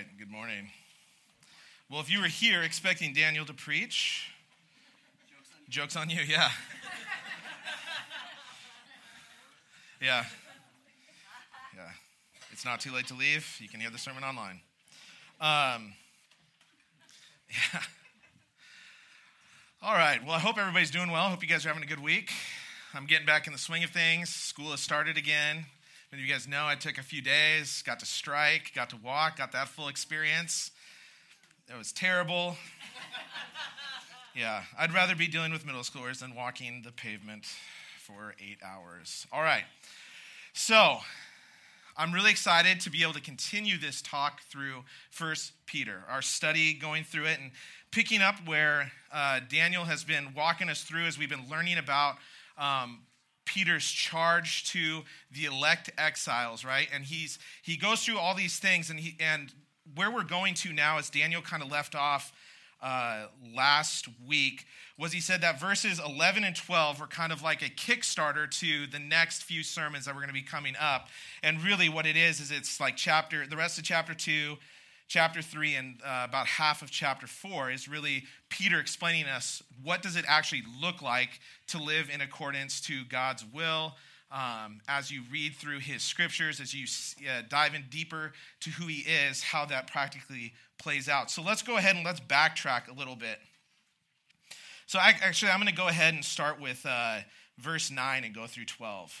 right, good morning. Well, if you were here expecting Daniel to preach, joke's on you, joke's on you yeah. yeah. Yeah. It's not too late to leave. You can hear the sermon online. Um, yeah. All right. Well, I hope everybody's doing well. Hope you guys are having a good week. I'm getting back in the swing of things. School has started again. Many of you guys know I took a few days, got to strike, got to walk, got that full experience. It was terrible. yeah, I'd rather be dealing with middle schoolers than walking the pavement for eight hours. All right. So, I'm really excited to be able to continue this talk through First Peter, our study going through it and picking up where uh, Daniel has been walking us through as we've been learning about um, Peter's charge to the elect exiles, right? And he's he goes through all these things, and he and where we're going to now, as Daniel kind of left off uh, last week, was he said that verses 11 and 12 were kind of like a kickstarter to the next few sermons that were going to be coming up. And really, what it is is it's like chapter the rest of chapter two chapter 3 and uh, about half of chapter 4 is really peter explaining us what does it actually look like to live in accordance to god's will um, as you read through his scriptures as you uh, dive in deeper to who he is how that practically plays out. So let's go ahead and let's backtrack a little bit. So I, actually i'm going to go ahead and start with uh, verse 9 and go through 12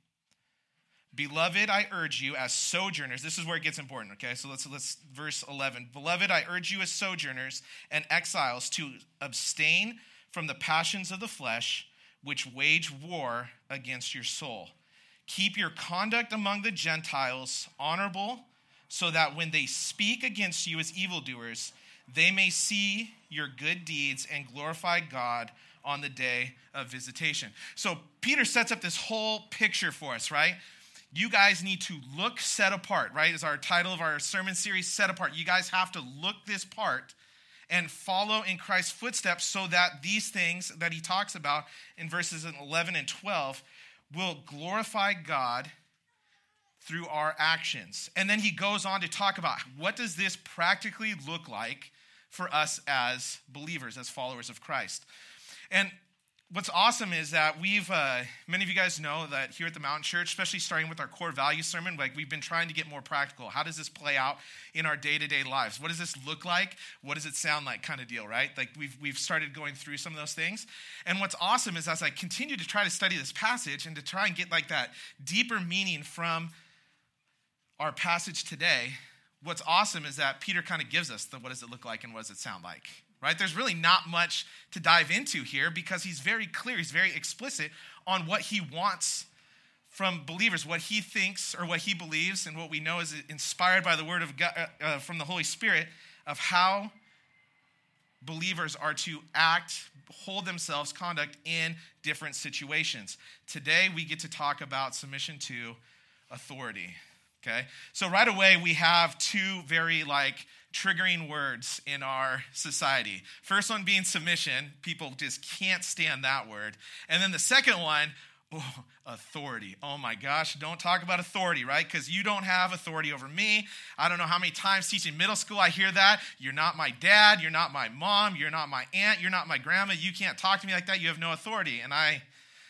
Beloved, I urge you as sojourners. This is where it gets important, okay? So let's let's verse 11. Beloved, I urge you as sojourners and exiles to abstain from the passions of the flesh which wage war against your soul. Keep your conduct among the Gentiles honorable, so that when they speak against you as evildoers, they may see your good deeds and glorify God on the day of visitation. So Peter sets up this whole picture for us, right? You guys need to look set apart, right? Is our title of our sermon series, Set Apart. You guys have to look this part and follow in Christ's footsteps so that these things that he talks about in verses 11 and 12 will glorify God through our actions. And then he goes on to talk about what does this practically look like for us as believers, as followers of Christ. And what's awesome is that we've uh, many of you guys know that here at the mountain church especially starting with our core value sermon like we've been trying to get more practical. How does this play out in our day-to-day lives? What does this look like? What does it sound like kind of deal right? Like we've, we've started going through some of those things. And what's awesome is as i continue to try to study this passage and to try and get like that deeper meaning from our passage today what's awesome is that peter kind of gives us the what does it look like and what does it sound like right? There's really not much to dive into here because he's very clear, he's very explicit on what he wants from believers, what he thinks or what he believes, and what we know is inspired by the word of God uh, uh, from the Holy Spirit of how believers are to act, hold themselves, conduct in different situations. Today, we get to talk about submission to authority. Okay? So, right away, we have two very like triggering words in our society. First one being submission. People just can't stand that word. And then the second one, oh, authority. Oh my gosh, don't talk about authority, right? Because you don't have authority over me. I don't know how many times teaching middle school I hear that. You're not my dad. You're not my mom. You're not my aunt. You're not my grandma. You can't talk to me like that. You have no authority. And I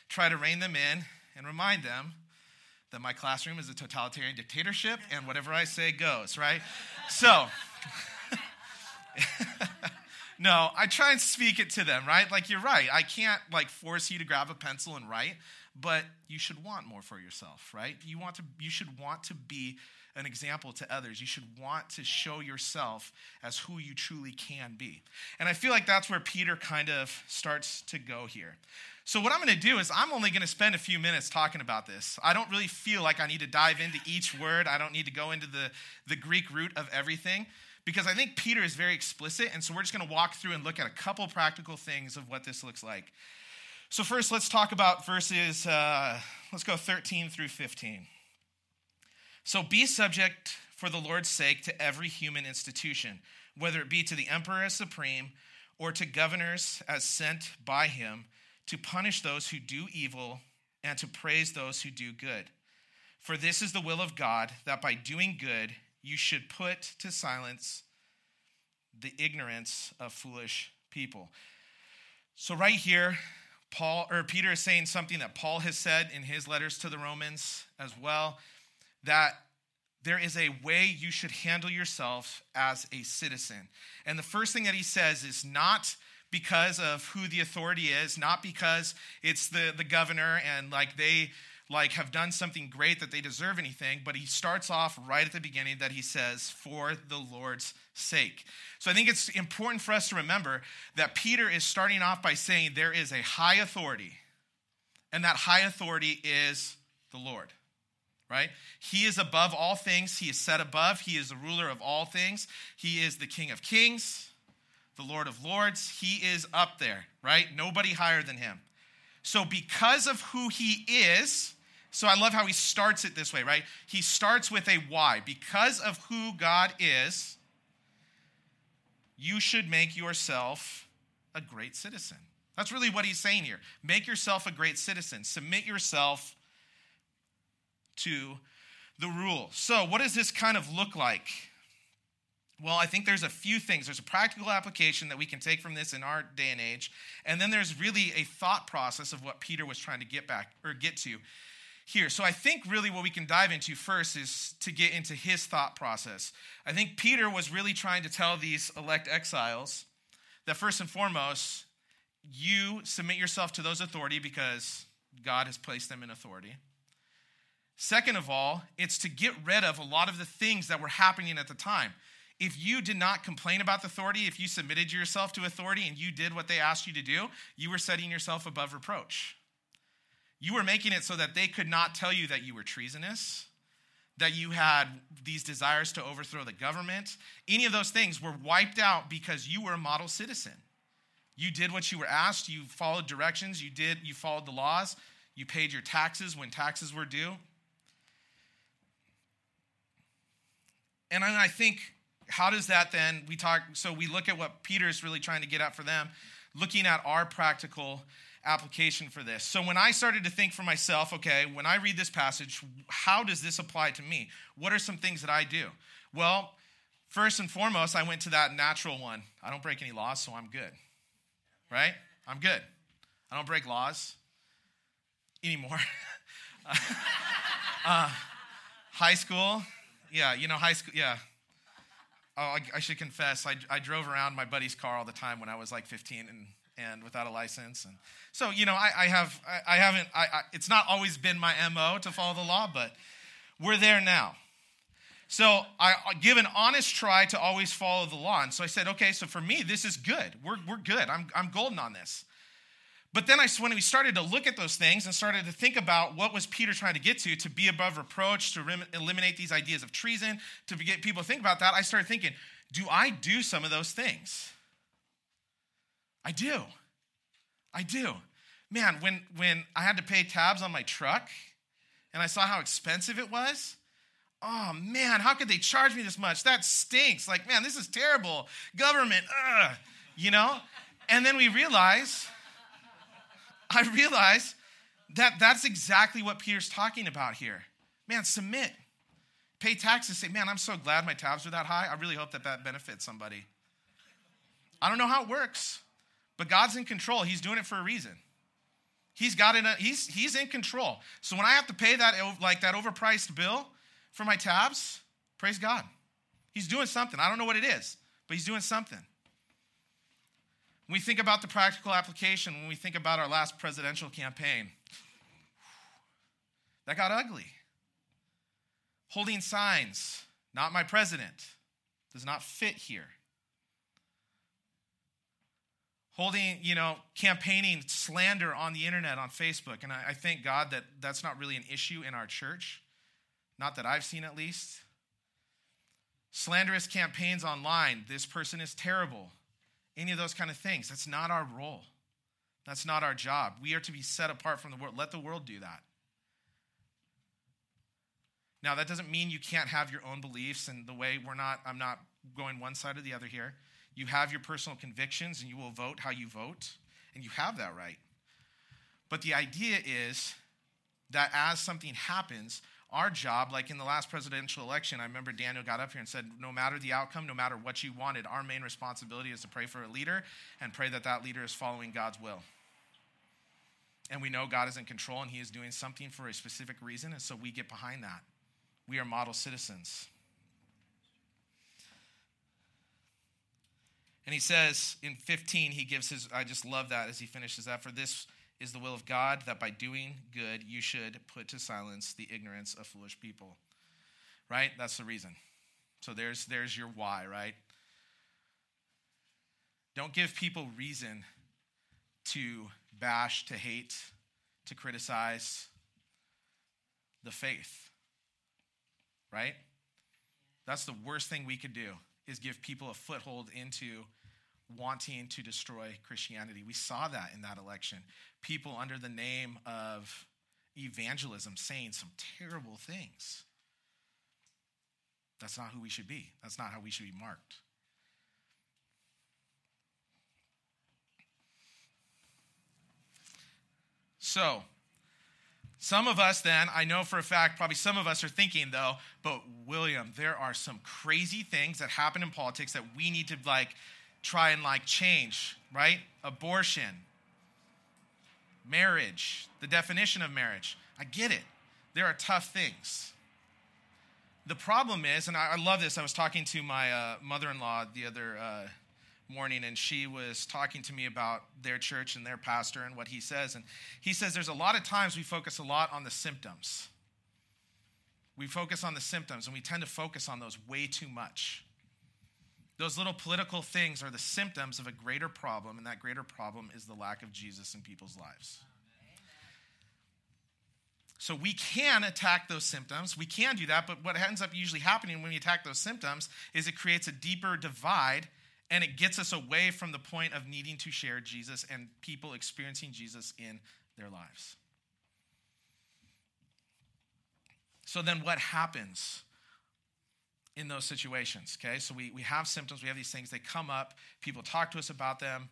try to rein them in and remind them that my classroom is a totalitarian dictatorship and whatever I say goes, right? So, no, I try and speak it to them, right? Like, you're right. I can't, like, force you to grab a pencil and write, but you should want more for yourself, right? You, want to, you should want to be an example to others. You should want to show yourself as who you truly can be. And I feel like that's where Peter kind of starts to go here. So, what I'm going to do is, I'm only going to spend a few minutes talking about this. I don't really feel like I need to dive into each word. I don't need to go into the, the Greek root of everything because I think Peter is very explicit. And so, we're just going to walk through and look at a couple practical things of what this looks like. So, first, let's talk about verses, uh, let's go 13 through 15. So, be subject for the Lord's sake to every human institution, whether it be to the emperor as supreme or to governors as sent by him to punish those who do evil and to praise those who do good. For this is the will of God, that by doing good you should put to silence the ignorance of foolish people. So, right here, Paul or Peter is saying something that Paul has said in his letters to the Romans as well that there is a way you should handle yourself as a citizen. And the first thing that he says is not because of who the authority is, not because it's the, the governor and like they like have done something great that they deserve anything, but he starts off right at the beginning that he says, for the Lord's sake. So I think it's important for us to remember that Peter is starting off by saying there is a high authority, and that high authority is the Lord. Right? He is above all things. He is set above. He is the ruler of all things. He is the King of kings, the Lord of lords. He is up there, right? Nobody higher than him. So, because of who he is, so I love how he starts it this way, right? He starts with a why. Because of who God is, you should make yourself a great citizen. That's really what he's saying here. Make yourself a great citizen. Submit yourself to the rule. So, what does this kind of look like? Well, I think there's a few things. There's a practical application that we can take from this in our day and age, and then there's really a thought process of what Peter was trying to get back or get to here. So I think really what we can dive into first is to get into his thought process. I think Peter was really trying to tell these elect exiles that first and foremost, you submit yourself to those authority because God has placed them in authority. Second of all, it's to get rid of a lot of the things that were happening at the time. If you did not complain about the authority, if you submitted yourself to authority and you did what they asked you to do, you were setting yourself above reproach. You were making it so that they could not tell you that you were treasonous, that you had these desires to overthrow the government. Any of those things were wiped out because you were a model citizen. You did what you were asked, you followed directions, you did you followed the laws, you paid your taxes when taxes were due. And I think how does that then we talk so we look at what Peter is really trying to get at for them, looking at our practical application for this. So when I started to think for myself, okay, when I read this passage, how does this apply to me? What are some things that I do? Well, first and foremost, I went to that natural one. I don't break any laws, so I'm good. Right? I'm good. I don't break laws anymore. uh, high school, yeah, you know, high school, yeah. Oh, I, I should confess, I, I drove around my buddy's car all the time when I was like 15 and and without a license. And so, you know, I, I have, I, I haven't, I, I, it's not always been my MO to follow the law, but we're there now. So I give an honest try to always follow the law. And so I said, okay, so for me, this is good. We're, we're good. I'm, I'm golden on this. But then I, when we started to look at those things and started to think about what was Peter trying to get to, to be above reproach, to rem- eliminate these ideas of treason, to get people to think about that, I started thinking, do I do some of those things? I do. I do. Man, when, when I had to pay tabs on my truck and I saw how expensive it was, oh man, how could they charge me this much? That stinks. Like, man, this is terrible. Government, ugh, you know? And then we realize, I realize that that's exactly what Peter's talking about here. Man, submit. Pay taxes. Say, man, I'm so glad my tabs are that high. I really hope that that benefits somebody. I don't know how it works. But God's in control. He's doing it for a reason. He's got it. Uh, he's he's in control. So when I have to pay that like that overpriced bill for my tabs, praise God. He's doing something. I don't know what it is, but he's doing something. When we think about the practical application, when we think about our last presidential campaign, that got ugly. Holding signs, not my president, does not fit here holding, you know, campaigning slander on the internet, on Facebook. And I, I thank God that that's not really an issue in our church, not that I've seen at least. Slanderous campaigns online, this person is terrible, any of those kind of things. That's not our role. That's not our job. We are to be set apart from the world. Let the world do that. Now, that doesn't mean you can't have your own beliefs and the way we're not, I'm not going one side or the other here. You have your personal convictions and you will vote how you vote, and you have that right. But the idea is that as something happens, our job, like in the last presidential election, I remember Daniel got up here and said, no matter the outcome, no matter what you wanted, our main responsibility is to pray for a leader and pray that that leader is following God's will. And we know God is in control and he is doing something for a specific reason, and so we get behind that. We are model citizens. And he says in 15, he gives his, I just love that as he finishes that. For this is the will of God, that by doing good, you should put to silence the ignorance of foolish people. Right? That's the reason. So there's, there's your why, right? Don't give people reason to bash, to hate, to criticize the faith. Right? That's the worst thing we could do is give people a foothold into wanting to destroy Christianity. We saw that in that election. People under the name of evangelism saying some terrible things. That's not who we should be. That's not how we should be marked. So, some of us, then, I know for a fact, probably some of us are thinking, though, but William, there are some crazy things that happen in politics that we need to, like, try and, like, change, right? Abortion, marriage, the definition of marriage. I get it. There are tough things. The problem is, and I, I love this, I was talking to my uh, mother in law the other uh, morning, and she was talking to me about their church and their pastor and what he says. And he says there's a lot of times we focus a lot on the symptoms. We focus on the symptoms, and we tend to focus on those way too much. Those little political things are the symptoms of a greater problem, and that greater problem is the lack of Jesus in people's lives. So we can attack those symptoms. We can do that, but what ends up usually happening when we attack those symptoms is it creates a deeper divide and it gets us away from the point of needing to share Jesus and people experiencing Jesus in their lives. So then what happens in those situations? Okay, so we, we have symptoms, we have these things, they come up, people talk to us about them,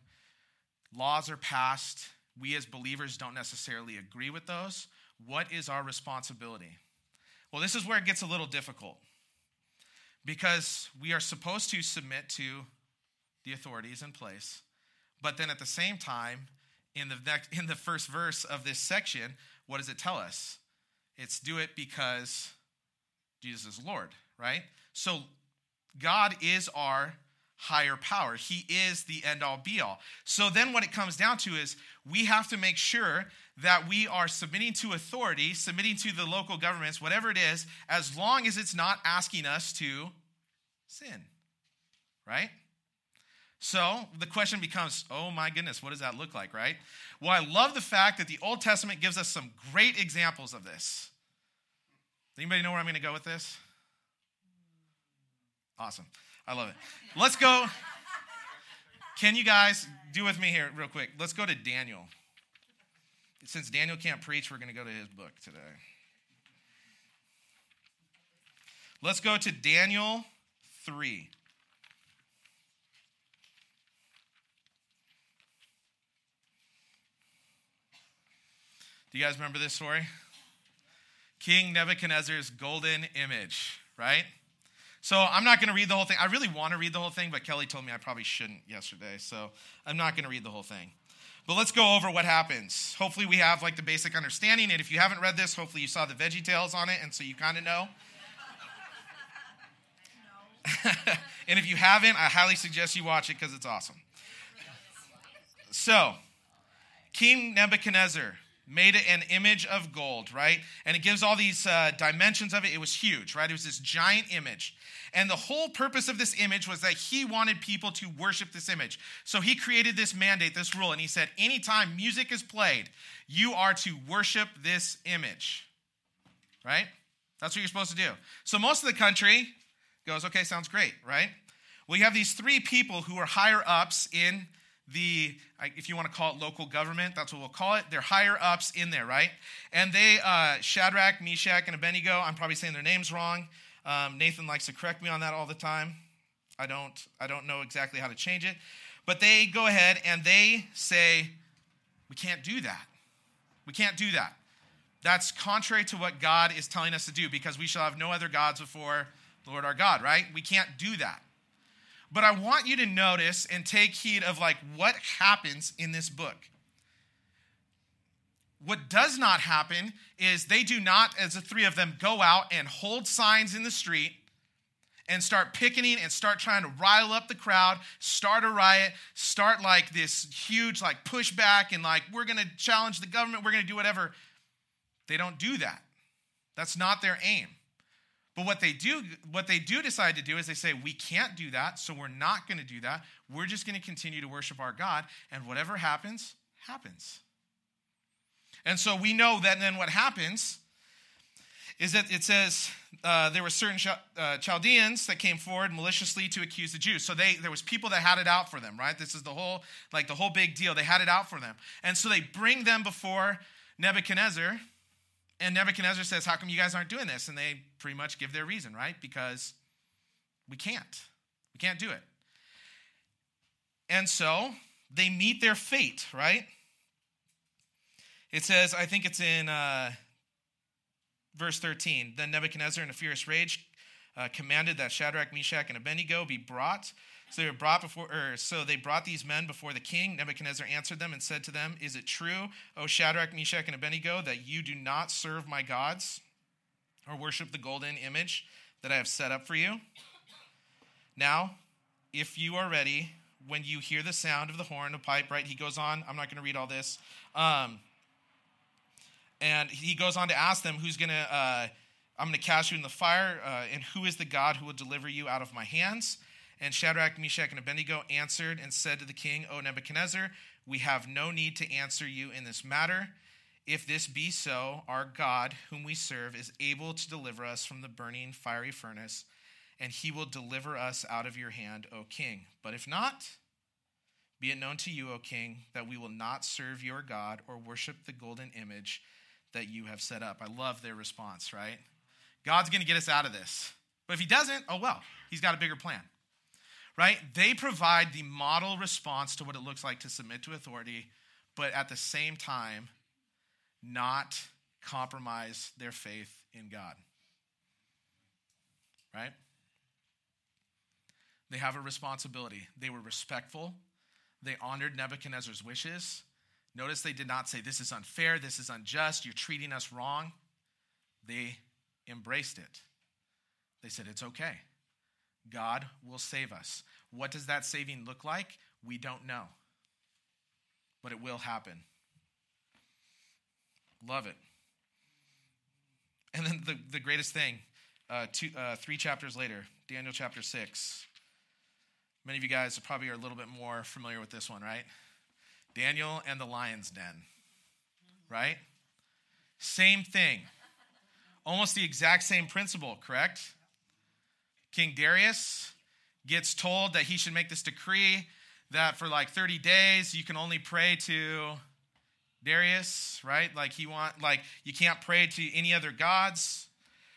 laws are passed. We as believers don't necessarily agree with those. What is our responsibility? Well, this is where it gets a little difficult because we are supposed to submit to the authorities in place. But then at the same time, in the, next, in the first verse of this section, what does it tell us? It's do it because Jesus is Lord, right? So God is our higher power. He is the end all be all. So then what it comes down to is we have to make sure that we are submitting to authority, submitting to the local governments, whatever it is, as long as it's not asking us to sin, right? So the question becomes, oh my goodness, what does that look like, right? Well, I love the fact that the Old Testament gives us some great examples of this. Anybody know where I'm going to go with this? Awesome. I love it. Let's go. Can you guys do with me here, real quick? Let's go to Daniel. Since Daniel can't preach, we're going to go to his book today. Let's go to Daniel 3. Do you guys remember this story? King Nebuchadnezzar's golden image, right? So I'm not going to read the whole thing. I really want to read the whole thing, but Kelly told me I probably shouldn't yesterday. So I'm not going to read the whole thing. But let's go over what happens. Hopefully, we have like the basic understanding. And if you haven't read this, hopefully you saw the Veggie Tales on it, and so you kind of know. and if you haven't, I highly suggest you watch it because it's awesome. So, King Nebuchadnezzar made it an image of gold, right? And it gives all these uh, dimensions of it. It was huge, right? It was this giant image. And the whole purpose of this image was that he wanted people to worship this image. So he created this mandate, this rule, and he said, anytime music is played, you are to worship this image, right? That's what you're supposed to do. So most of the country goes, okay, sounds great, right? Well, you have these three people who are higher ups in the, if you want to call it local government, that's what we'll call it. They're higher ups in there, right? And they, uh, Shadrach, Meshach, and Abednego, I'm probably saying their names wrong. Um, Nathan likes to correct me on that all the time. I don't, I don't know exactly how to change it. But they go ahead and they say, we can't do that. We can't do that. That's contrary to what God is telling us to do because we shall have no other gods before the Lord our God, right? We can't do that. But I want you to notice and take heed of like what happens in this book. What does not happen is they do not, as the three of them, go out and hold signs in the street and start picketing and start trying to rile up the crowd, start a riot, start like this huge like pushback and like we're going to challenge the government, we're going to do whatever. They don't do that. That's not their aim. But what they do, what they do decide to do is they say, we can't do that, so we're not going to do that. We're just going to continue to worship our God, and whatever happens, happens. And so we know that then what happens is that it says uh, there were certain uh, Chaldeans that came forward maliciously to accuse the Jews. So they there was people that had it out for them, right? This is the whole like the whole big deal. They had it out for them, and so they bring them before Nebuchadnezzar, and Nebuchadnezzar says, How come you guys aren't doing this? And they pretty much give their reason, right? Because we can't. We can't do it. And so they meet their fate, right? It says, I think it's in uh, verse 13. Then Nebuchadnezzar, in a fierce rage, uh, commanded that Shadrach, Meshach, and Abednego be brought. So they were brought before, or so they brought these men before the king. Nebuchadnezzar answered them and said to them, "Is it true, O Shadrach, Meshach, and Abednego, that you do not serve my gods, or worship the golden image that I have set up for you? Now, if you are ready, when you hear the sound of the horn, the pipe, right? He goes on. I'm not going to read all this. Um, and he goes on to ask them, "Who's going to?" Uh, I'm going to cast you in the fire, uh, and who is the God who will deliver you out of my hands? And Shadrach, Meshach, and Abednego answered and said to the king, O Nebuchadnezzar, we have no need to answer you in this matter. If this be so, our God, whom we serve, is able to deliver us from the burning fiery furnace, and he will deliver us out of your hand, O king. But if not, be it known to you, O king, that we will not serve your God or worship the golden image that you have set up. I love their response, right? God's going to get us out of this. But if he doesn't, oh well, he's got a bigger plan right? They provide the model response to what it looks like to submit to authority, but at the same time, not compromise their faith in God. Right? They have a responsibility. They were respectful. They honored Nebuchadnezzar's wishes. Notice they did not say, This is unfair, this is unjust, you're treating us wrong. They embraced it. They said, It's okay. God will save us. What does that saving look like? We don't know. But it will happen. Love it. And then the, the greatest thing, uh, two, uh, three chapters later, Daniel chapter 6. Many of you guys probably are a little bit more familiar with this one, right? Daniel and the lion's den, right? Same thing. Almost the exact same principle, correct? King Darius gets told that he should make this decree that for like 30 days you can only pray to Darius, right? Like he want like you can't pray to any other gods.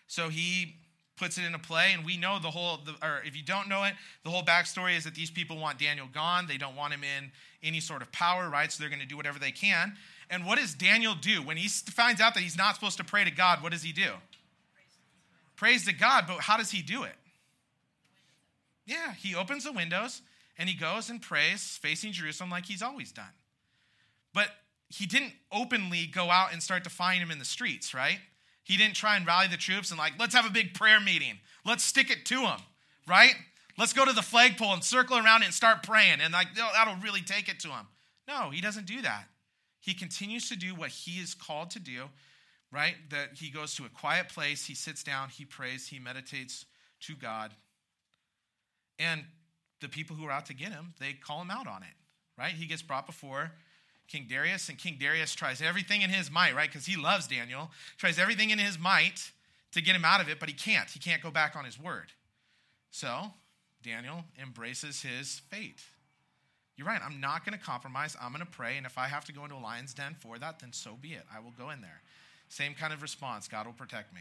So he puts it into play, and we know the whole. The, or if you don't know it, the whole backstory is that these people want Daniel gone. They don't want him in any sort of power, right? So they're going to do whatever they can. And what does Daniel do when he finds out that he's not supposed to pray to God? What does he do? Praise to God, but how does he do it? Yeah, he opens the windows and he goes and prays facing Jerusalem like he's always done. But he didn't openly go out and start defying him in the streets, right? He didn't try and rally the troops and, like, let's have a big prayer meeting. Let's stick it to him, right? Let's go to the flagpole and circle around it and start praying. And, like, that'll really take it to him. No, he doesn't do that. He continues to do what he is called to do, right? That he goes to a quiet place, he sits down, he prays, he meditates to God, and the people who are out to get him, they call him out on it, right? He gets brought before King Darius, and King Darius tries everything in his might, right? Because he loves Daniel, tries everything in his might to get him out of it, but he can't. He can't go back on his word. So Daniel embraces his fate. you're right. I'm not going to compromise. I'm going to pray. And if I have to go into a lion's den for that, then so be it. I will go in there. Same kind of response God will protect me.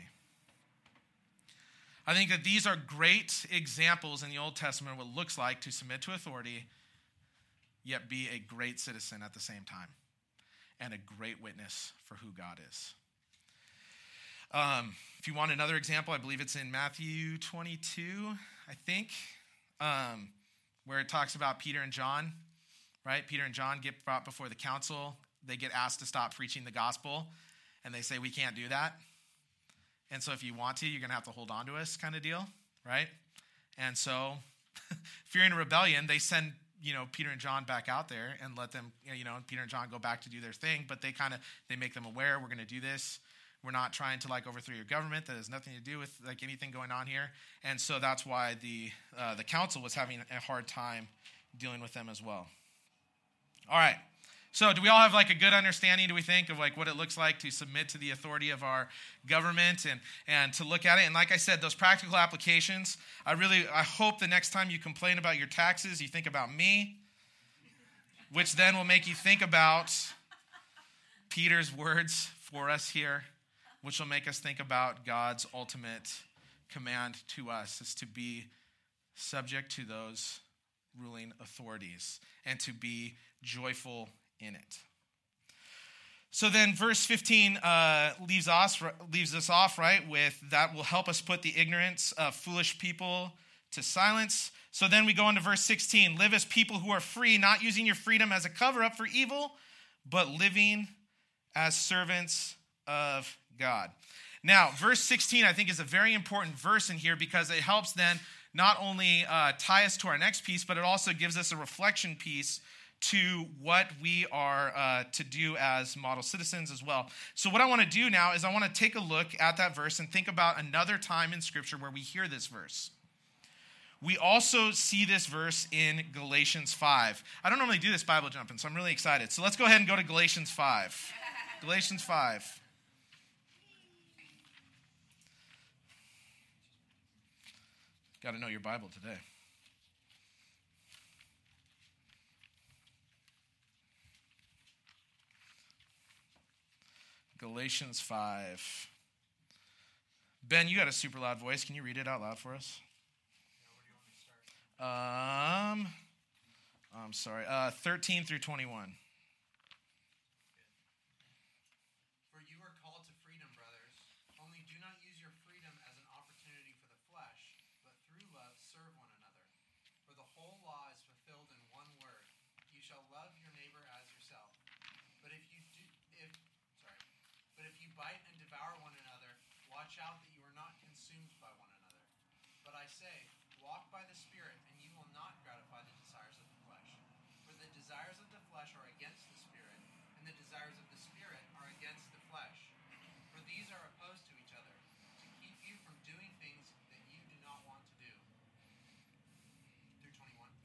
I think that these are great examples in the Old Testament of what it looks like to submit to authority, yet be a great citizen at the same time, and a great witness for who God is. Um, if you want another example, I believe it's in Matthew 22, I think, um, where it talks about Peter and John, right? Peter and John get brought before the council. They get asked to stop preaching the gospel, and they say, We can't do that. And so if you want to, you're going to have to hold on to us, kind of deal, right? And so, fearing a rebellion, they send you know Peter and John back out there and let them you know Peter and John go back to do their thing. But they kind of they make them aware we're going to do this. We're not trying to like overthrow your government. That has nothing to do with like anything going on here. And so that's why the uh, the council was having a hard time dealing with them as well. All right. So, do we all have like a good understanding, do we think, of like what it looks like to submit to the authority of our government and, and to look at it? And like I said, those practical applications, I really I hope the next time you complain about your taxes, you think about me, which then will make you think about Peter's words for us here, which will make us think about God's ultimate command to us is to be subject to those ruling authorities and to be joyful in it. So then, verse 15 uh, leaves, us, leaves us off, right, with that will help us put the ignorance of foolish people to silence. So then we go into verse 16 live as people who are free, not using your freedom as a cover up for evil, but living as servants of God. Now, verse 16, I think, is a very important verse in here because it helps then not only uh, tie us to our next piece, but it also gives us a reflection piece to what we are uh, to do as model citizens as well. So, what I want to do now is I want to take a look at that verse and think about another time in Scripture where we hear this verse. We also see this verse in Galatians 5. I don't normally do this Bible jumping, so I'm really excited. So, let's go ahead and go to Galatians 5. Galatians 5. Got to know your Bible today. Galatians 5. Ben, you got a super loud voice. Can you read it out loud for us? Um, I'm sorry. Uh, 13 through 21.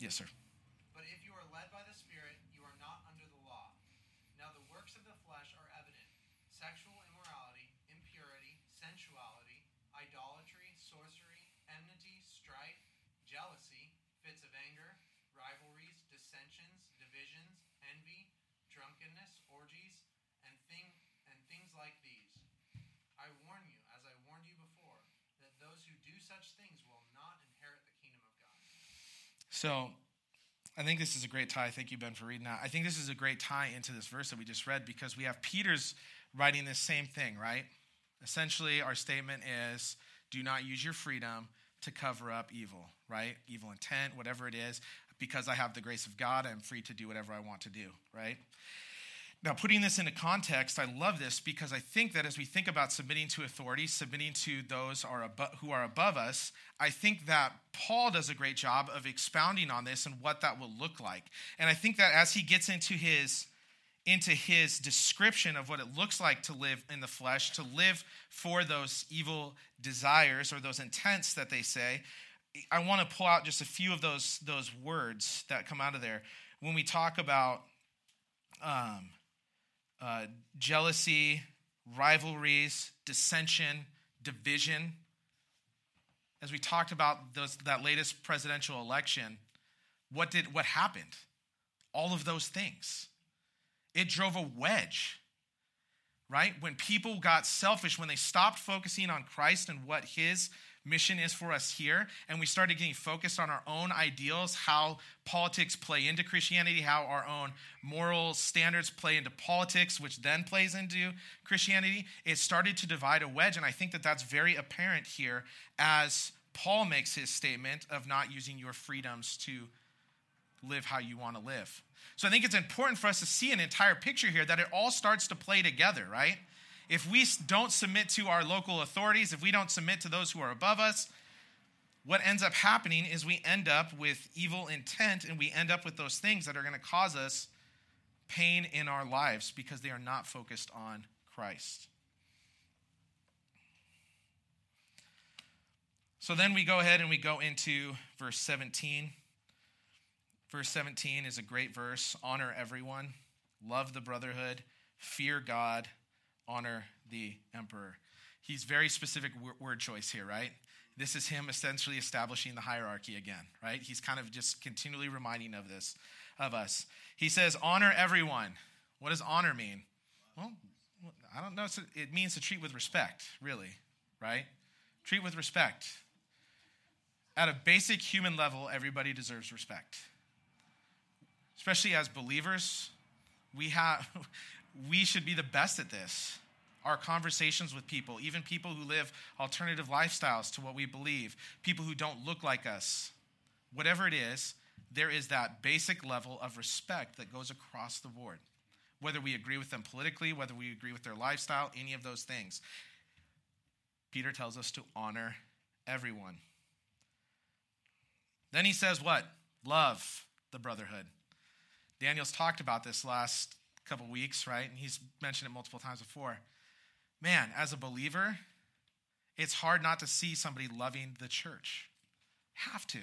Yes, sir. But if you are led by the Spirit, you are not under the law. Now the works of the flesh are evident sexual immorality, impurity, sensuality, idolatry, sorcery, enmity, strife, jealousy, fits of anger, rivalries, dissensions, divisions, envy, drunkenness, orgies, and, thing, and things like these. I warn you, as I warned you before, that those who do such things will not inherit the kingdom of God. So I think this is a great tie. Thank you, Ben, for reading that. I think this is a great tie into this verse that we just read because we have Peter's writing this same thing, right? Essentially, our statement is do not use your freedom to cover up evil, right? Evil intent, whatever it is. Because I have the grace of God, I'm free to do whatever I want to do, right? Now, putting this into context, I love this because I think that as we think about submitting to authority, submitting to those are who are above us, I think that Paul does a great job of expounding on this and what that will look like. And I think that as he gets into his into his description of what it looks like to live in the flesh, to live for those evil desires or those intents that they say, I want to pull out just a few of those those words that come out of there when we talk about um, uh, jealousy, rivalries, dissension, division. As we talked about those, that latest presidential election, what did what happened? all of those things. It drove a wedge, right? When people got selfish, when they stopped focusing on Christ and what his mission is for us here, and we started getting focused on our own ideals, how politics play into Christianity, how our own moral standards play into politics, which then plays into Christianity, it started to divide a wedge. And I think that that's very apparent here as Paul makes his statement of not using your freedoms to live how you want to live. So I think it's important for us to see an entire picture here that it all starts to play together, right? If we don't submit to our local authorities, if we don't submit to those who are above us, what ends up happening is we end up with evil intent and we end up with those things that are going to cause us pain in our lives because they are not focused on Christ. So then we go ahead and we go into verse 17. Verse 17 is a great verse. Honor everyone, love the brotherhood, fear God, honor the emperor. He's very specific word choice here, right? This is him essentially establishing the hierarchy again, right? He's kind of just continually reminding of this of us. He says, "Honor everyone." What does honor mean? Well, I don't know. It means to treat with respect, really, right? Treat with respect. At a basic human level, everybody deserves respect. Especially as believers, we have we should be the best at this. Our conversations with people, even people who live alternative lifestyles to what we believe, people who don't look like us, whatever it is, there is that basic level of respect that goes across the board. Whether we agree with them politically, whether we agree with their lifestyle, any of those things. Peter tells us to honor everyone. Then he says, What? Love the brotherhood. Daniel's talked about this last couple weeks, right? And he's mentioned it multiple times before. Man, as a believer, it's hard not to see somebody loving the church. Have to.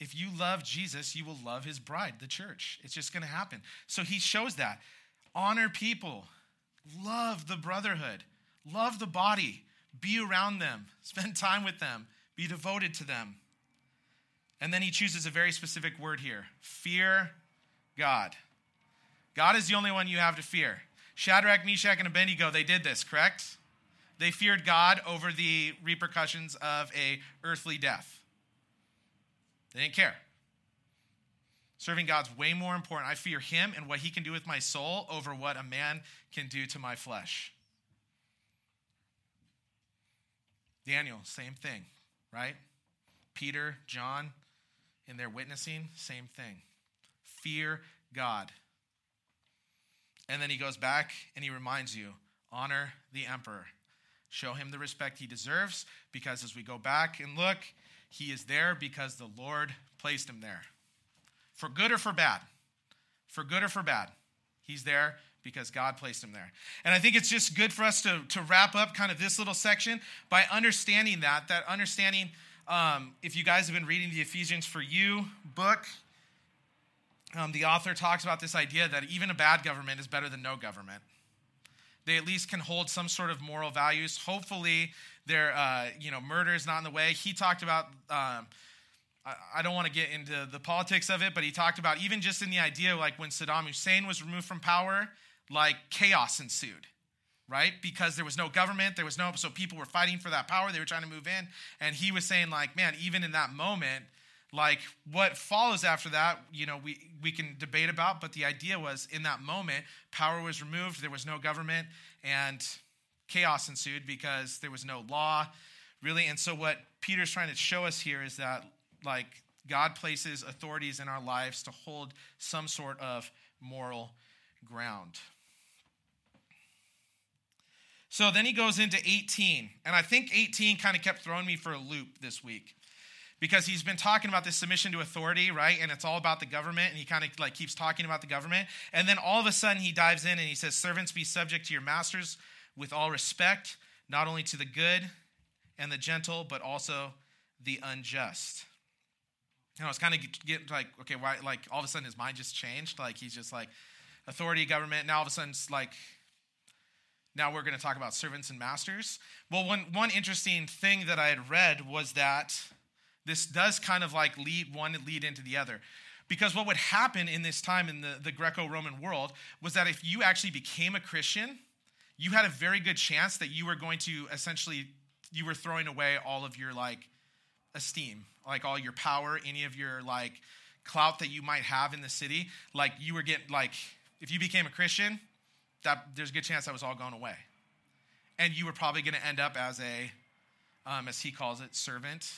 If you love Jesus, you will love his bride, the church. It's just going to happen. So he shows that. Honor people, love the brotherhood, love the body, be around them, spend time with them, be devoted to them. And then he chooses a very specific word here fear God. God is the only one you have to fear. Shadrach, Meshach, and Abednego, they did this, correct? They feared God over the repercussions of a earthly death. They didn't care. Serving God's way more important. I fear him and what he can do with my soul over what a man can do to my flesh. Daniel, same thing, right? Peter, John, in their witnessing, same thing. Fear God. And then he goes back and he reminds you honor the emperor. Show him the respect he deserves because as we go back and look, he is there because the Lord placed him there. For good or for bad. For good or for bad. He's there because God placed him there. And I think it's just good for us to, to wrap up kind of this little section by understanding that, that understanding, um, if you guys have been reading the Ephesians for You book, um, the author talks about this idea that even a bad government is better than no government. They at least can hold some sort of moral values. Hopefully, their uh, you know murder is not in the way. He talked about. Um, I, I don't want to get into the politics of it, but he talked about even just in the idea like when Saddam Hussein was removed from power, like chaos ensued right? Because there was no government, there was no, so people were fighting for that power, they were trying to move in. And he was saying, like, man, even in that moment, like what follows after that, you know, we, we can debate about, but the idea was in that moment, power was removed, there was no government, and chaos ensued because there was no law, really. And so, what Peter's trying to show us here is that, like, God places authorities in our lives to hold some sort of moral ground. So then he goes into 18, and I think 18 kind of kept throwing me for a loop this week because he's been talking about this submission to authority, right? And it's all about the government, and he kind of like keeps talking about the government. And then all of a sudden he dives in and he says, Servants, be subject to your masters with all respect, not only to the good and the gentle, but also the unjust. You know, it's kind of get like, okay, why, like all of a sudden his mind just changed. Like he's just like, authority, government. Now all of a sudden it's like, now we're going to talk about servants and masters. Well, one, one interesting thing that I had read was that this does kind of like lead one lead into the other. Because what would happen in this time in the, the Greco Roman world was that if you actually became a Christian, you had a very good chance that you were going to essentially, you were throwing away all of your like esteem, like all your power, any of your like clout that you might have in the city. Like you were getting, like, if you became a Christian, that there's a good chance that was all going away. And you were probably going to end up as a, um, as he calls it, servant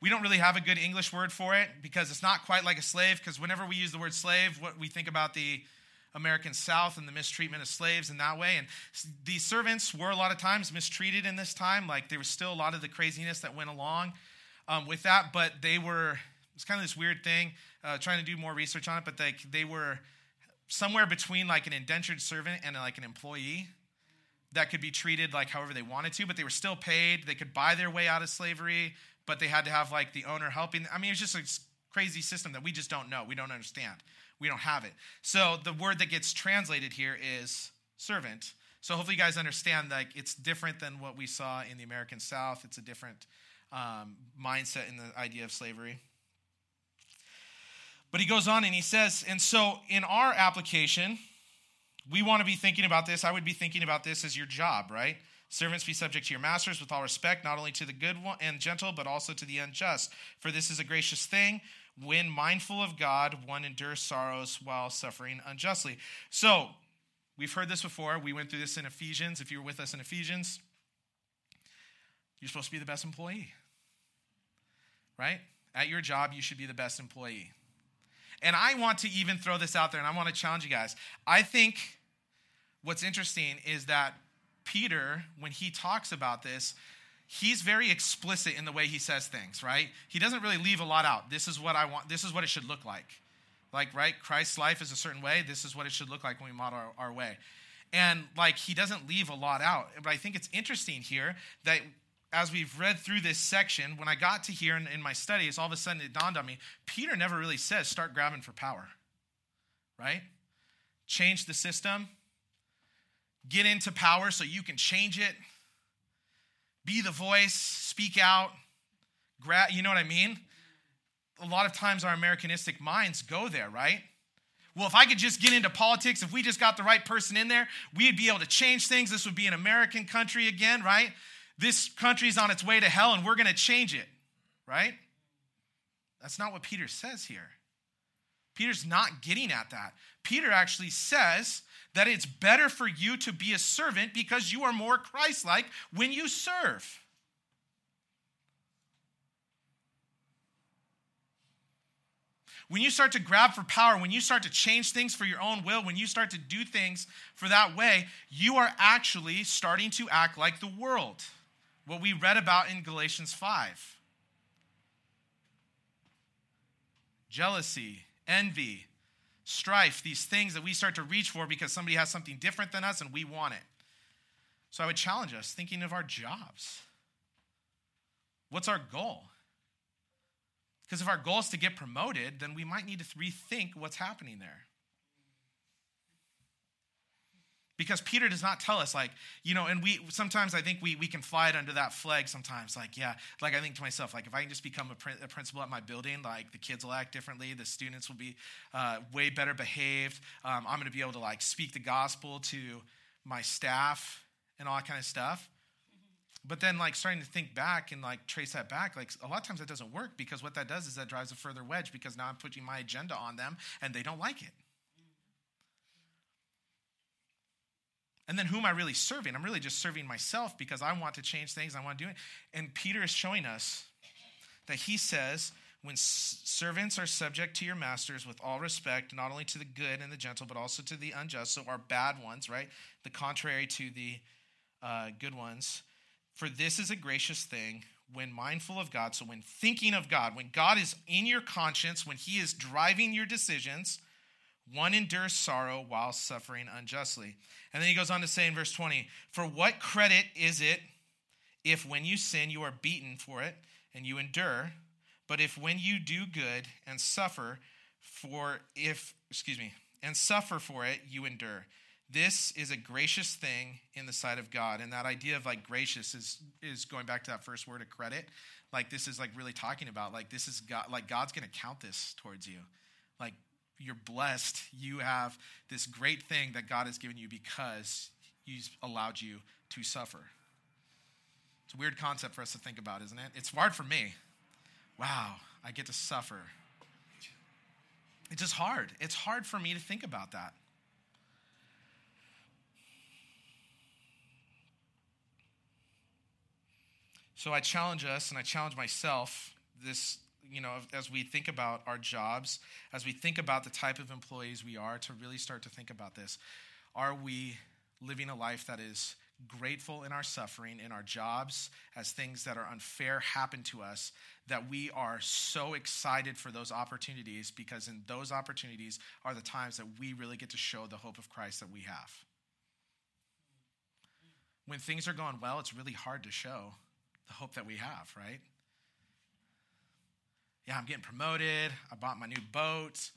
we don't really have a good English word for it because it's not quite like a slave, because whenever we use the word slave, what we think about the American South and the mistreatment of slaves in that way. And these servants were a lot of times mistreated in this time. Like there was still a lot of the craziness that went along um, with that, but they were, it's kind of this weird thing, uh, trying to do more research on it, but they, they were somewhere between like an indentured servant and like an employee that could be treated like however they wanted to, but they were still paid. They could buy their way out of slavery but they had to have like the owner helping. I mean, it's just a crazy system that we just don't know. We don't understand. We don't have it. So the word that gets translated here is servant. So hopefully you guys understand like it's different than what we saw in the American South. It's a different um, mindset in the idea of slavery. But he goes on and he says, and so in our application, we want to be thinking about this. I would be thinking about this as your job, right? Servants, be subject to your masters with all respect, not only to the good and gentle, but also to the unjust. For this is a gracious thing. When mindful of God, one endures sorrows while suffering unjustly. So, we've heard this before. We went through this in Ephesians. If you were with us in Ephesians, you're supposed to be the best employee, right? At your job, you should be the best employee. And I want to even throw this out there, and I want to challenge you guys. I think what's interesting is that Peter, when he talks about this, he's very explicit in the way he says things, right? He doesn't really leave a lot out. This is what I want, this is what it should look like. Like, right? Christ's life is a certain way. This is what it should look like when we model our, our way. And like, he doesn't leave a lot out. But I think it's interesting here that as we've read through this section, when I got to here in, in my studies, all of a sudden it dawned on me Peter never really says start grabbing for power, right? Change the system, get into power so you can change it, be the voice, speak out, gra- you know what I mean? A lot of times our Americanistic minds go there, right? Well, if I could just get into politics, if we just got the right person in there, we'd be able to change things. This would be an American country again, right? This country's on its way to hell and we're going to change it, right? That's not what Peter says here. Peter's not getting at that. Peter actually says that it's better for you to be a servant because you are more Christ like when you serve. When you start to grab for power, when you start to change things for your own will, when you start to do things for that way, you are actually starting to act like the world. What we read about in Galatians 5 jealousy, envy, strife, these things that we start to reach for because somebody has something different than us and we want it. So I would challenge us thinking of our jobs. What's our goal? Because if our goal is to get promoted, then we might need to rethink what's happening there. Because peter does not tell us like you know and we sometimes i think we, we can fly it under that flag sometimes. Like yeah like i think to myself like if i can just become a, a principal at my building like the kids will act differently the students will be uh, way better behaved. Um, i'm going to be able to like speak the gospel to my staff and all that kind of stuff. But then like starting to think back and like trace that back like a lot of times that doesn't work because what that does is that drives a further wedge because now i'm putting my agenda on them and they don't like it And then who am I really serving? I'm really just serving myself because I want to change things. I want to do it. And Peter is showing us that he says, when servants are subject to your masters with all respect, not only to the good and the gentle, but also to the unjust, so our bad ones, right? The contrary to the uh, good ones. For this is a gracious thing when mindful of God. So when thinking of God, when God is in your conscience, when he is driving your decisions, one endures sorrow while suffering unjustly. And then he goes on to say in verse 20, For what credit is it if when you sin you are beaten for it and you endure? But if when you do good and suffer for if excuse me, and suffer for it, you endure. This is a gracious thing in the sight of God. And that idea of like gracious is is going back to that first word of credit. Like this is like really talking about like this is God like God's gonna count this towards you. Like, you're blessed. You have this great thing that God has given you because He's allowed you to suffer. It's a weird concept for us to think about, isn't it? It's hard for me. Wow, I get to suffer. It's just hard. It's hard for me to think about that. So I challenge us and I challenge myself this, you know, as we think about our jobs, as we think about the type of employees we are, to really start to think about this. Are we living a life that is grateful in our suffering, in our jobs, as things that are unfair happen to us, that we are so excited for those opportunities because in those opportunities are the times that we really get to show the hope of Christ that we have. When things are going well, it's really hard to show the hope that we have, right? Yeah, I'm getting promoted. I bought my new boat.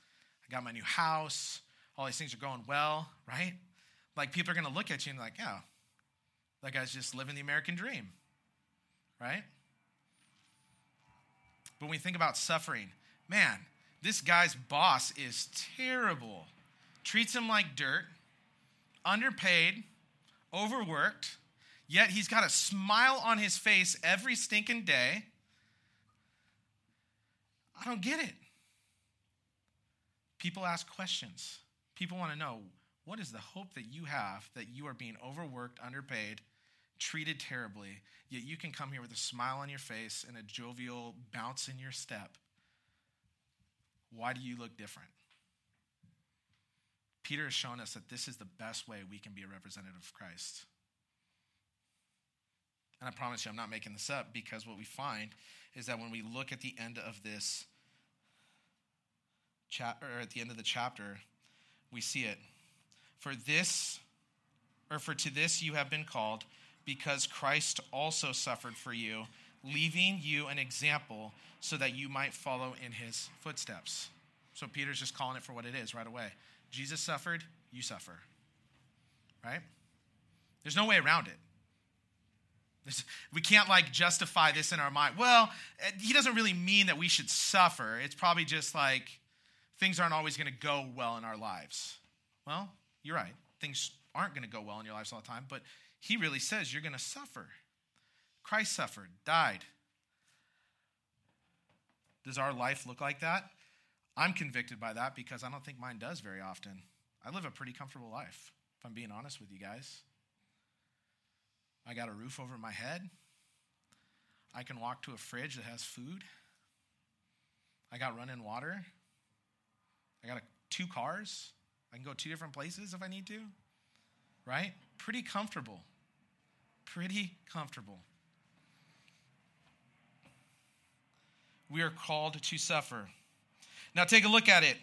I got my new house. All these things are going well, right? Like people are going to look at you and be like, yeah, that guy's just living the American dream, right? But when we think about suffering, man, this guy's boss is terrible. Treats him like dirt, underpaid, overworked, yet he's got a smile on his face every stinking day. I don't get it. People ask questions. People want to know what is the hope that you have that you are being overworked, underpaid, treated terribly, yet you can come here with a smile on your face and a jovial bounce in your step. Why do you look different? Peter has shown us that this is the best way we can be a representative of Christ. And I promise you, I'm not making this up because what we find is that when we look at the end of this chapter, or at the end of the chapter, we see it. For this, or for to this you have been called because Christ also suffered for you, leaving you an example so that you might follow in his footsteps. So Peter's just calling it for what it is right away. Jesus suffered, you suffer. Right? There's no way around it. We can't like justify this in our mind. Well, eh, he doesn't really mean that we should suffer. It's probably just like things aren't always going to go well in our lives. Well, you're right. Things aren't going to go well in your lives all the time, but he really says you're going to suffer. Christ suffered, died. Does our life look like that? I'm convicted by that because I don't think mine does very often. I live a pretty comfortable life, if I'm being honest with you guys. I got a roof over my head. I can walk to a fridge that has food. I got running water. I got a, two cars. I can go two different places if I need to. Right? Pretty comfortable pretty comfortable. We are called to suffer. Now, take a look at it.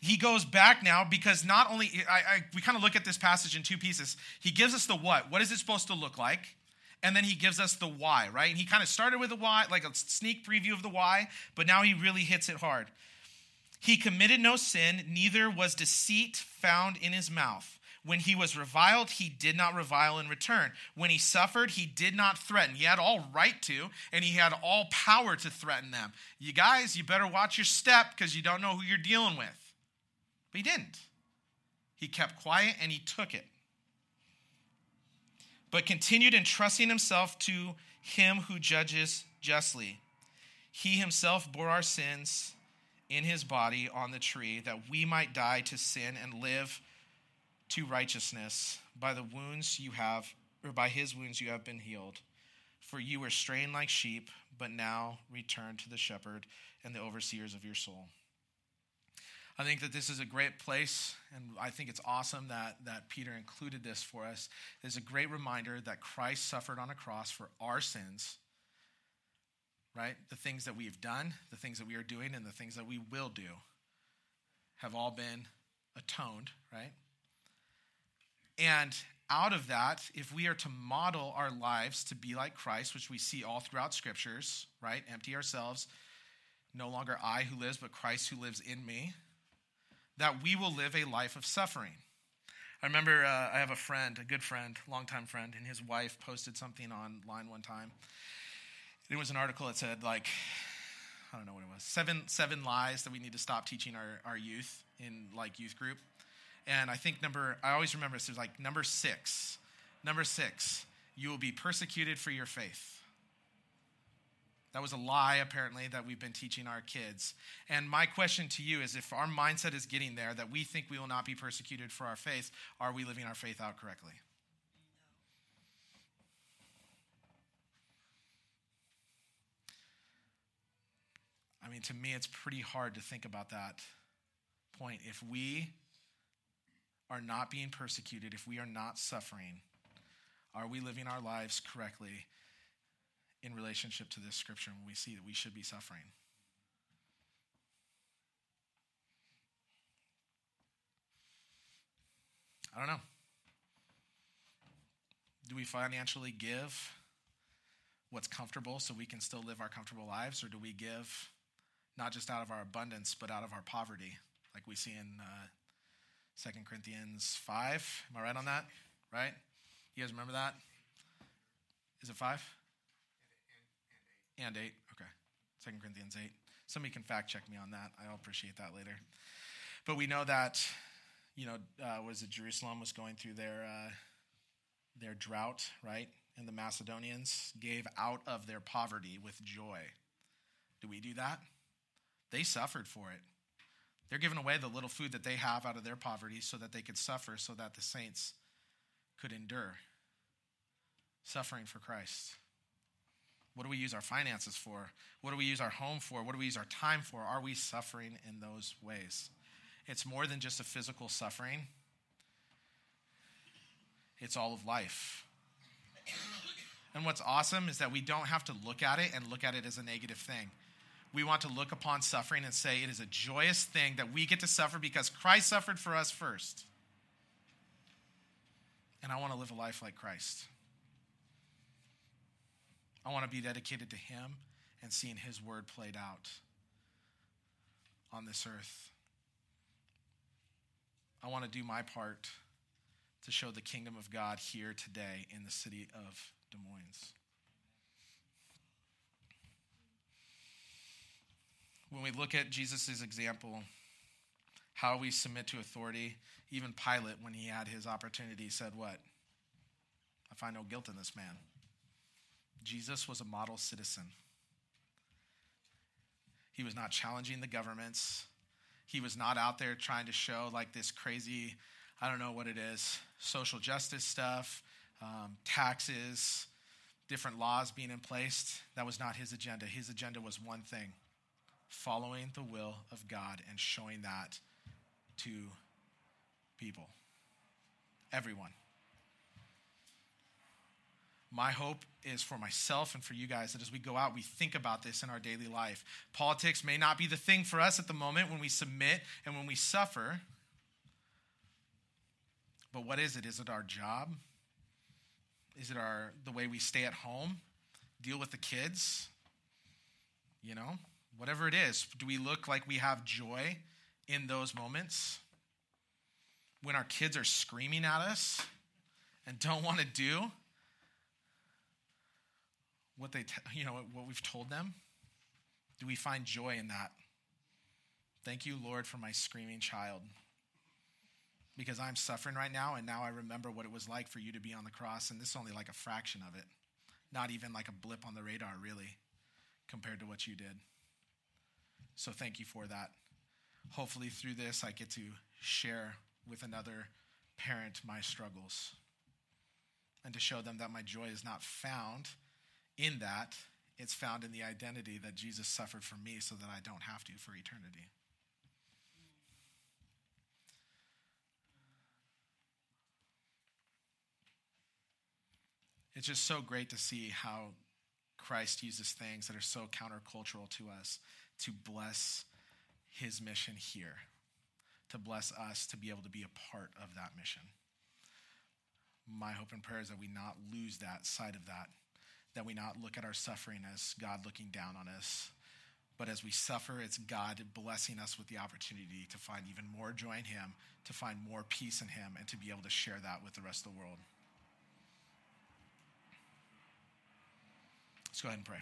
He goes back now because not only, I, I, we kind of look at this passage in two pieces. He gives us the what. What is it supposed to look like? And then he gives us the why, right? And he kind of started with the why, like a sneak preview of the why, but now he really hits it hard. He committed no sin, neither was deceit found in his mouth. When he was reviled, he did not revile in return. When he suffered, he did not threaten. He had all right to, and he had all power to threaten them. You guys, you better watch your step because you don't know who you're dealing with. But he didn't. He kept quiet and he took it. But continued entrusting himself to him who judges justly. He himself bore our sins in his body on the tree that we might die to sin and live to righteousness. By the wounds you have, or by his wounds you have been healed. For you were strained like sheep, but now return to the shepherd and the overseers of your soul. I think that this is a great place, and I think it's awesome that, that Peter included this for us. It's a great reminder that Christ suffered on a cross for our sins, right? The things that we have done, the things that we are doing, and the things that we will do have all been atoned, right? And out of that, if we are to model our lives to be like Christ, which we see all throughout scriptures, right? Empty ourselves, no longer I who lives, but Christ who lives in me, that we will live a life of suffering. I remember uh, I have a friend, a good friend, longtime friend, and his wife posted something online one time. It was an article that said, like, I don't know what it was, seven, seven lies that we need to stop teaching our, our youth in like youth group. And I think number, I always remember this, there's like number six. Number six, you will be persecuted for your faith. That was a lie, apparently, that we've been teaching our kids. And my question to you is if our mindset is getting there, that we think we will not be persecuted for our faith, are we living our faith out correctly? I mean, to me, it's pretty hard to think about that point. If we are not being persecuted, if we are not suffering, are we living our lives correctly in relationship to this scripture when we see that we should be suffering? I don't know. Do we financially give what's comfortable so we can still live our comfortable lives, or do we give not just out of our abundance, but out of our poverty, like we see in uh, 2 Corinthians 5? Am I right on that? Right? You guys remember that? Is it 5? And 8. Okay. 2 Corinthians 8. Somebody can fact check me on that. I'll appreciate that later. But we know that, you know, uh, was it Jerusalem was going through their, uh, their drought, right? And the Macedonians gave out of their poverty with joy. Do we do that? They suffered for it. They're giving away the little food that they have out of their poverty so that they could suffer, so that the saints could endure. Suffering for Christ. What do we use our finances for? What do we use our home for? What do we use our time for? Are we suffering in those ways? It's more than just a physical suffering, it's all of life. And what's awesome is that we don't have to look at it and look at it as a negative thing we want to look upon suffering and say it is a joyous thing that we get to suffer because Christ suffered for us first. And I want to live a life like Christ. I want to be dedicated to Him and seeing His word played out on this earth. I want to do my part to show the kingdom of God here today in the city of Des Moines. When we look at Jesus' example, how we submit to authority, even Pilate, when he had his opportunity, said, What? I find no guilt in this man. Jesus was a model citizen. He was not challenging the governments. He was not out there trying to show like this crazy, I don't know what it is, social justice stuff, um, taxes, different laws being in place. That was not his agenda. His agenda was one thing following the will of God and showing that to people, everyone. My hope is for myself and for you guys that as we go out, we think about this in our daily life. Politics may not be the thing for us at the moment when we submit and when we suffer. But what is it? Is it our job? Is it our the way we stay at home, deal with the kids? You know? Whatever it is, do we look like we have joy in those moments? When our kids are screaming at us and don't want to do what they, you know, what we've told them? Do we find joy in that? Thank you, Lord, for my screaming child. Because I'm suffering right now, and now I remember what it was like for you to be on the cross, and this is only like a fraction of it. Not even like a blip on the radar, really, compared to what you did. So thank you for that. Hopefully, through this, I get to share with another parent my struggles and to show them that my joy is not found in that, it's found in the identity that Jesus suffered for me so that I don't have to for eternity. It's just so great to see how Christ uses things that are so countercultural to us to bless his mission here, to bless us to be able to be a part of that mission. My hope and prayer is that we not lose that side of that, that we not look at our suffering as God looking down on us, but as we suffer, it's God blessing us with the opportunity to find even more joy in Him, to find more peace in Him, and to be able to share that with the rest of the world. Let's go ahead and pray.